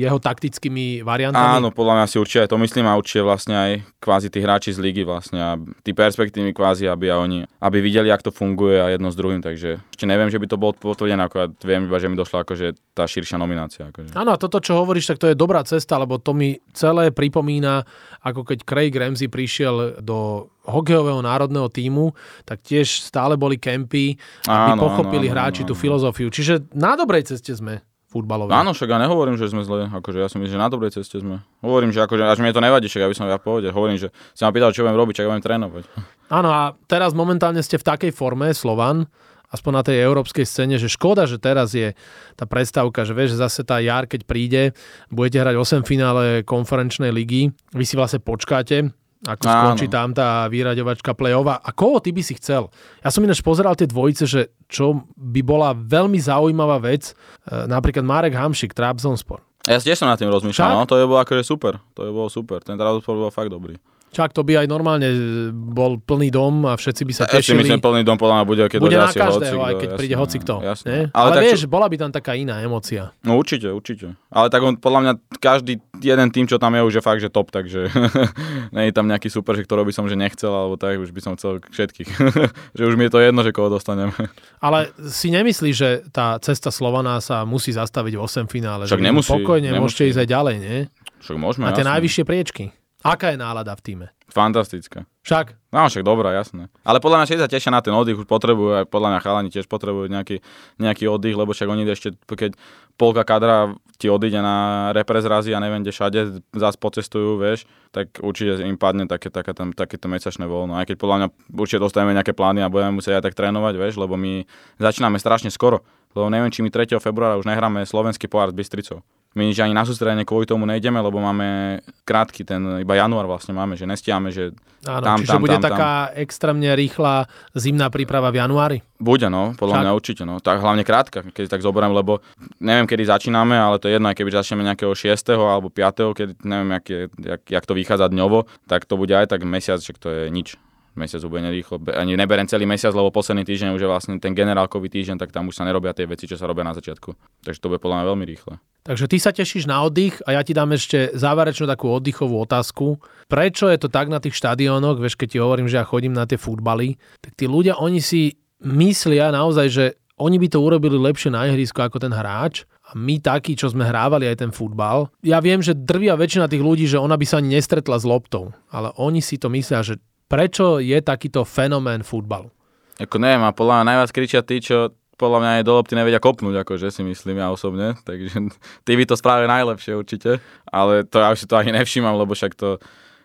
jeho taktickými variantami? Áno, podľa mňa si určite aj to myslím a určite vlastne aj kvázi tí hráči z ligy vlastne a tí perspektívy kvázi, aby aj oni, aby videli, ako to funguje a jedno s druhým, takže ešte neviem, že by to bolo potvrdené, ako viem iba, že mi došla akože tá širšia nominácia. Akože. Áno, a toto, čo hovoríš, tak to je dobrá cesta, lebo to mi celé pripomína, ako keď Craig Ramsey prišiel do hokejového národného týmu, tak tiež stále boli kempy, aby Áno, pochopili áno, hráči áno. tú filozofiu. Čiže na dobrej ceste sme futbalové. Áno, však ja nehovorím, že sme zle, akože ja si myslím, že na dobrej ceste sme. Hovorím, že akože, až mi to nevadí, však ja by som ja povedal, hovorím, že si ma pýtal, čo budem robiť, ja budem trénovať. Áno, a teraz momentálne ste v takej forme, Slovan, aspoň na tej európskej scéne, že škoda, že teraz je tá predstavka, že vieš, že zase tá jar, keď príde, budete hrať 8 finále konferenčnej ligy, vy si vlastne počkáte, ako Áno. skončí tam tá vyraďovačka play-off. A koho ty by si chcel? Ja som ináč pozeral tie dvojice, že čo by bola veľmi zaujímavá vec, e, napríklad Marek Hamšik, Trabzonspor. Ja tiež som nad tým rozmýšľal, no, to je bolo akože super, to je bolo super, ten transport bol fakt dobrý. Čak to by aj normálne e, bol plný dom a všetci by sa Ešte tešili. myslím, plný dom podľa mňa bude, keď Bude na každého, hocikto, aj keď príde jasné, hocikto. Jasné. Ale, Ale, tak vieš, čo, bola by tam taká iná emocia. no určite, určite. Ale tak on, podľa mňa každý jeden tým, čo tam je, už je fakt, že top, takže nie je tam nejaký super, že ktorého by som že nechcel, alebo tak, už by som chcel všetkých. že už mi je to jedno, že koho dostanem. Ale si nemyslíš, že tá cesta Slovana sa musí zastaviť v 8 finále? Však že nemusí, Pokojne nemusí. môžete ísť aj ďalej, nie? Však môžeme, Na tie jasné. najvyššie priečky. Aká je nálada v týme? Fantastická. Však, No však dobrá, jasné. Ale podľa mňa všetci sa tešia na ten oddych, už potrebujú, aj podľa mňa chalani tiež potrebujú nejaký, nejaký oddych, lebo však oni ešte, keď polka kadra ti odíde na reprezrazy a neviem kde všade, zás pocestujú, vieš, tak určite im padne také, také, tam, takéto mesačné voľno. Aj keď podľa mňa určite dostaneme nejaké plány a budeme musieť aj tak trénovať, vieš, lebo my začíname strašne skoro. Lebo neviem, či my 3. februára už nehráme slovenský pohár s Bystricou. My nič ani na sústredenie kvôli tomu nejdeme, lebo máme krátky ten, iba január vlastne máme, že nestiame, že áno, tam, čiže tam, bude tam, tam. taká extrémne rýchla zimná príprava v januári? Bude, no, podľa Však. mňa určite, no. Tak hlavne krátka, keď tak zoberiem, lebo neviem, kedy začíname, ale to je jedno, keby začneme nejakého 6. alebo 5., keď neviem, jak, je, jak, jak to vychádza dňovo, tak to bude aj tak mesiac, že to je nič. Mesiac úplne rýchlo. Ani neberiem celý mesiac, lebo posledný týždeň už je vlastne ten generálkový týždeň, tak tam už sa nerobia tie veci, čo sa robia na začiatku. Takže to bude podľa mňa veľmi rýchle. Takže ty sa tešíš na oddych a ja ti dám ešte záverečnú takú oddychovú otázku. Prečo je to tak na tých štadiónoch, vieš, keď ti hovorím, že ja chodím na tie futbaly, tak tí ľudia, oni si myslia naozaj, že oni by to urobili lepšie na ihrisku ako ten hráč a my takí, čo sme hrávali aj ten futbal. Ja viem, že drvia väčšina tých ľudí, že ona by sa ani nestretla s loptou, ale oni si to myslia, že prečo je takýto fenomén futbalu. Ako neviem, a podľa mňa najviac kričia tí, čo podľa mňa aj do lopty nevedia kopnúť, akože si myslím ja osobne, takže tí by to spravili najlepšie určite, ale to ja už si to ani nevšímam, lebo však to,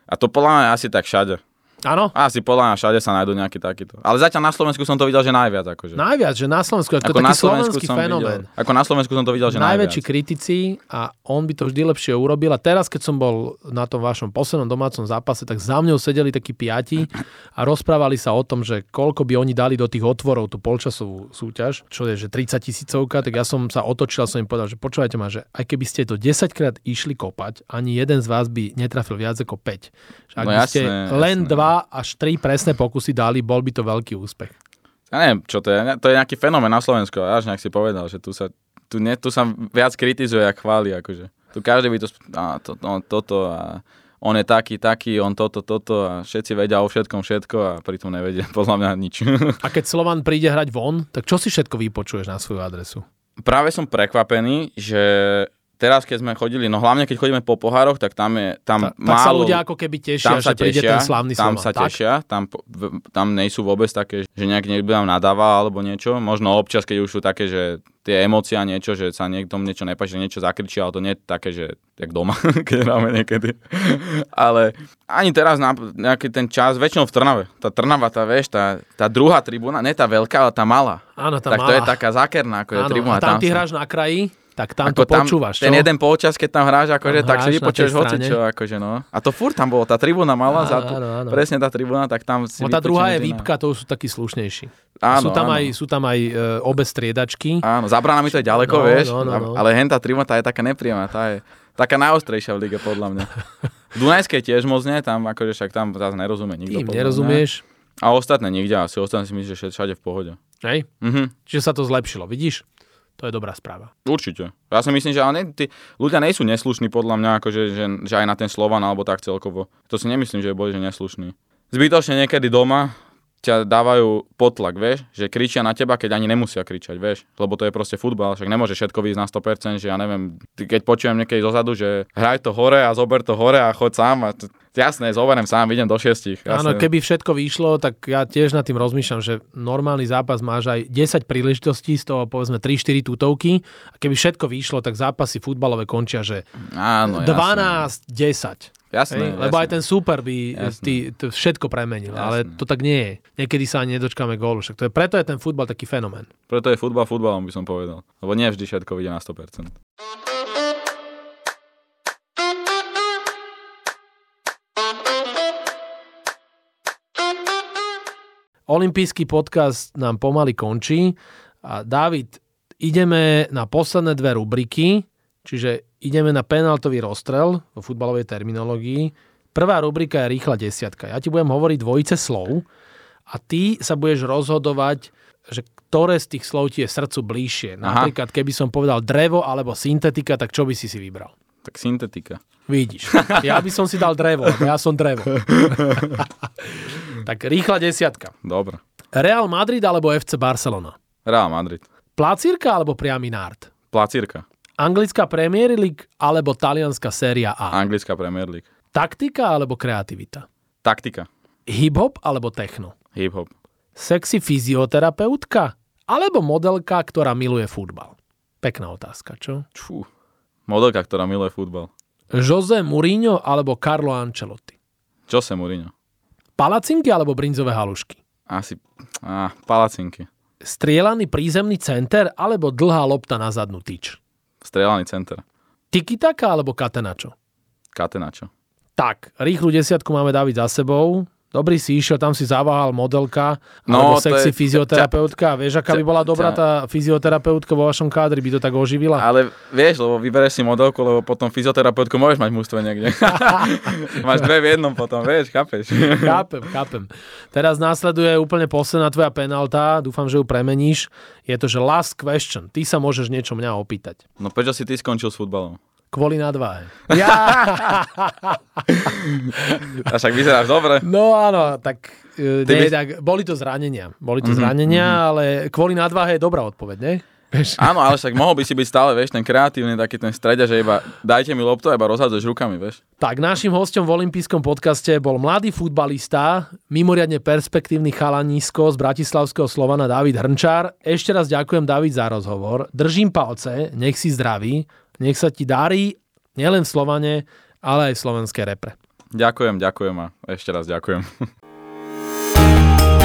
a to podľa mňa asi tak všade. Áno? Asi podľa mňa všade sa nájdú nejaký takýto. Ale zatiaľ na Slovensku som to videl, že najviac. Akože. Najviac, že na Slovensku, ako, Ako taký na Slovensku slovenský fenomén. Videl, ako na Slovensku som to videl, že Najväčší najviac. kritici a on by to vždy lepšie urobil. A teraz, keď som bol na tom vašom poslednom domácom zápase, tak za mňou sedeli takí piati a rozprávali sa o tom, že koľko by oni dali do tých otvorov tú polčasovú súťaž, čo je, že 30 tisícovka, tak ja som sa otočil a som im povedal, že počúvajte ma, že aj keby ste to 10 krát išli kopať, ani jeden z vás by netrafil viac ako 5. Že ak No by ste jasné, len jasné. 2 až 3 presné pokusy dali, bol by to veľký úspech. Ja neviem, čo to je. To je nejaký fenomén na Slovensku. Až nejak si povedal, že tu sa, tu, ne, tu sa viac kritizuje, ako chváli. Akože. Tu každý by to... A, to, on, toto a on je taký, taký, on toto, toto a všetci vedia o všetkom všetko a pritom nevedia podľa mňa nič. A keď Slovan príde hrať von, tak čo si všetko vypočuješ na svoju adresu? Práve som prekvapený, že teraz, keď sme chodili, no hlavne keď chodíme po pohároch, tak tam je tam Ta, tak sa málo... ľudia ako keby tešia, tam sa že príde tešia, ten slavný tam Slovan. sa tak? tešia, tam, tam nejsú vôbec také, že nejak niekto nám nadáva alebo niečo. Možno občas, keď už sú také, že tie emócie a niečo, že sa niekto niečo nepáči, že niečo zakričí, ale to nie je také, že jak doma, keď hráme niekedy. ale ani teraz na, nejaký ten čas, väčšinou v Trnave. Tá Trnava, tá vieš, tá, tá druhá tribúna, ne tá veľká, ale tá malá. Áno, tá tak malá. to je taká zákerná, ako je Áno, tribúna. a tam ty sa- hráš na kraji, tak tam ako to počúvaš, ten čo? jeden polčas, keď tam hráš, akože, Tam tak si hráš na vypočuješ tej hoci strane. čo, akože no. A to furt tam bolo, tá tribúna za to, Áno, áno. presne tá tribúna, tak tam si No tá druhá je výpka, to sú takí slušnejší. Áno, sú tam áno. aj, sú tam aj e, obe striedačky. Áno, za bránami to je ďaleko, No, vieš, no, no, no. ale hen tá tribúna, tá je taká nepríjemná, tá je taká najostrejšia v lige, podľa mňa. V Dunajskej tiež moc nie, tam akože však tam zase nerozumie nikto. Mňa. nerozumieš. A ostatné nikde, asi ostatné si myslíš, že všade- všade v pohode. Hej? Mhm. Čiže sa to zlepšilo, vidíš? To je dobrá správa. Určite. Ja si myslím, že ale ne, tí ľudia nie sú neslušní podľa mňa, akože, že, že aj na ten Slovan alebo tak celkovo. To si nemyslím, že boli že neslušní. Zbytočne niekedy doma ťa dávajú potlak, vieš, že kričia na teba, keď ani nemusia kričať, vieš, lebo to je proste futbal, však nemôže všetko výjsť na 100%, že ja neviem, keď počujem niekedy zozadu, že hraj to hore a zober to hore a choď sám a t- jasné, zoberiem sám, idem do šiestich. Áno, Jasné. keby všetko vyšlo, tak ja tiež nad tým rozmýšľam, že normálny zápas máš aj 10 príležitostí, z toho povedzme 3-4 tutovky a keby všetko vyšlo, tak zápasy futbalové končia, že Áno, jasné. 12-10. Jasné, Hej, lebo jasné. aj ten super by tý, to všetko premenil, ale Jasné. to tak nie je. Niekedy sa ani nedočkáme gólu, však to je, preto je ten futbal taký fenomén. Preto je futbal futbalom, by som povedal. Lebo nie vždy všetko vyjde na 100%. Olympijský podcast nám pomaly končí a David, ideme na posledné dve rubriky, čiže ideme na penaltový rozstrel vo futbalovej terminológii. Prvá rubrika je rýchla desiatka. Ja ti budem hovoriť dvojice slov a ty sa budeš rozhodovať, že ktoré z tých slov ti je srdcu bližšie. Napríklad, keby som povedal drevo alebo syntetika, tak čo by si si vybral? Tak syntetika. Vidíš. Ja by som si dal drevo, ja som drevo. tak rýchla desiatka. Dobre. Real Madrid alebo FC Barcelona? Real Madrid. Placírka alebo priamy nárt? Placírka. Anglická Premier League alebo talianská séria A? Anglická Premier League. Taktika alebo kreativita? Taktika. Hip-hop alebo techno? Hip-hop. Sexy fyzioterapeutka alebo modelka, ktorá miluje futbal? Pekná otázka, čo? Čú. Modelka, ktorá miluje futbal. Jose Mourinho alebo Carlo Ancelotti? Jose Mourinho. Palacinky alebo brinzové halušky? Asi... Á, palacinky. Strielaný prízemný center alebo dlhá lopta na zadnú tyč? Strelaný center. Tiki-taka alebo katenačo? Katenačo. Tak, rýchlu desiatku máme David za sebou. Dobrý si išiel, tam si zaváhal modelka, No, alebo sexy je- fyzioterapeutka. Vieš, aká by bola dobrá ťa- tá fyzioterapeutka vo vašom kádri, by to tak oživila? Ale vieš, lebo vybereš si modelku, lebo potom fyzioterapeutku môžeš mať v mústve niekde. Máš dve v jednom potom, vieš, chápeš? Chápem, chápem. Teraz následuje úplne posledná tvoja penalta, dúfam, že ju premeníš. Je to, že last question. Ty sa môžeš niečo mňa opýtať. No prečo si ty skončil s futbalom? Kvôli nadváhe. Ja! A však vyzeráš dobre. No áno, tak, e, nie, by- tak boli to zranenia. Boli to zranenia, ale kvôli nadváhe je dobrá odpoveď, nie? Vieš? Áno, ale však mohol by si byť stále, vieš, ten kreatívny, taký ten strede, že iba dajte mi loptu a iba rozhádzeš rukami, vieš. Tak našim hostom v olympijskom podcaste bol mladý futbalista, mimoriadne perspektívny chalanisko z Bratislavského Slovana David Hrnčár. Ešte raz ďakujem David za rozhovor. Držím palce, nech si zdravý, nech sa ti darí nielen v Slovane, ale aj v slovenskej repre. Ďakujem, ďakujem a ešte raz ďakujem.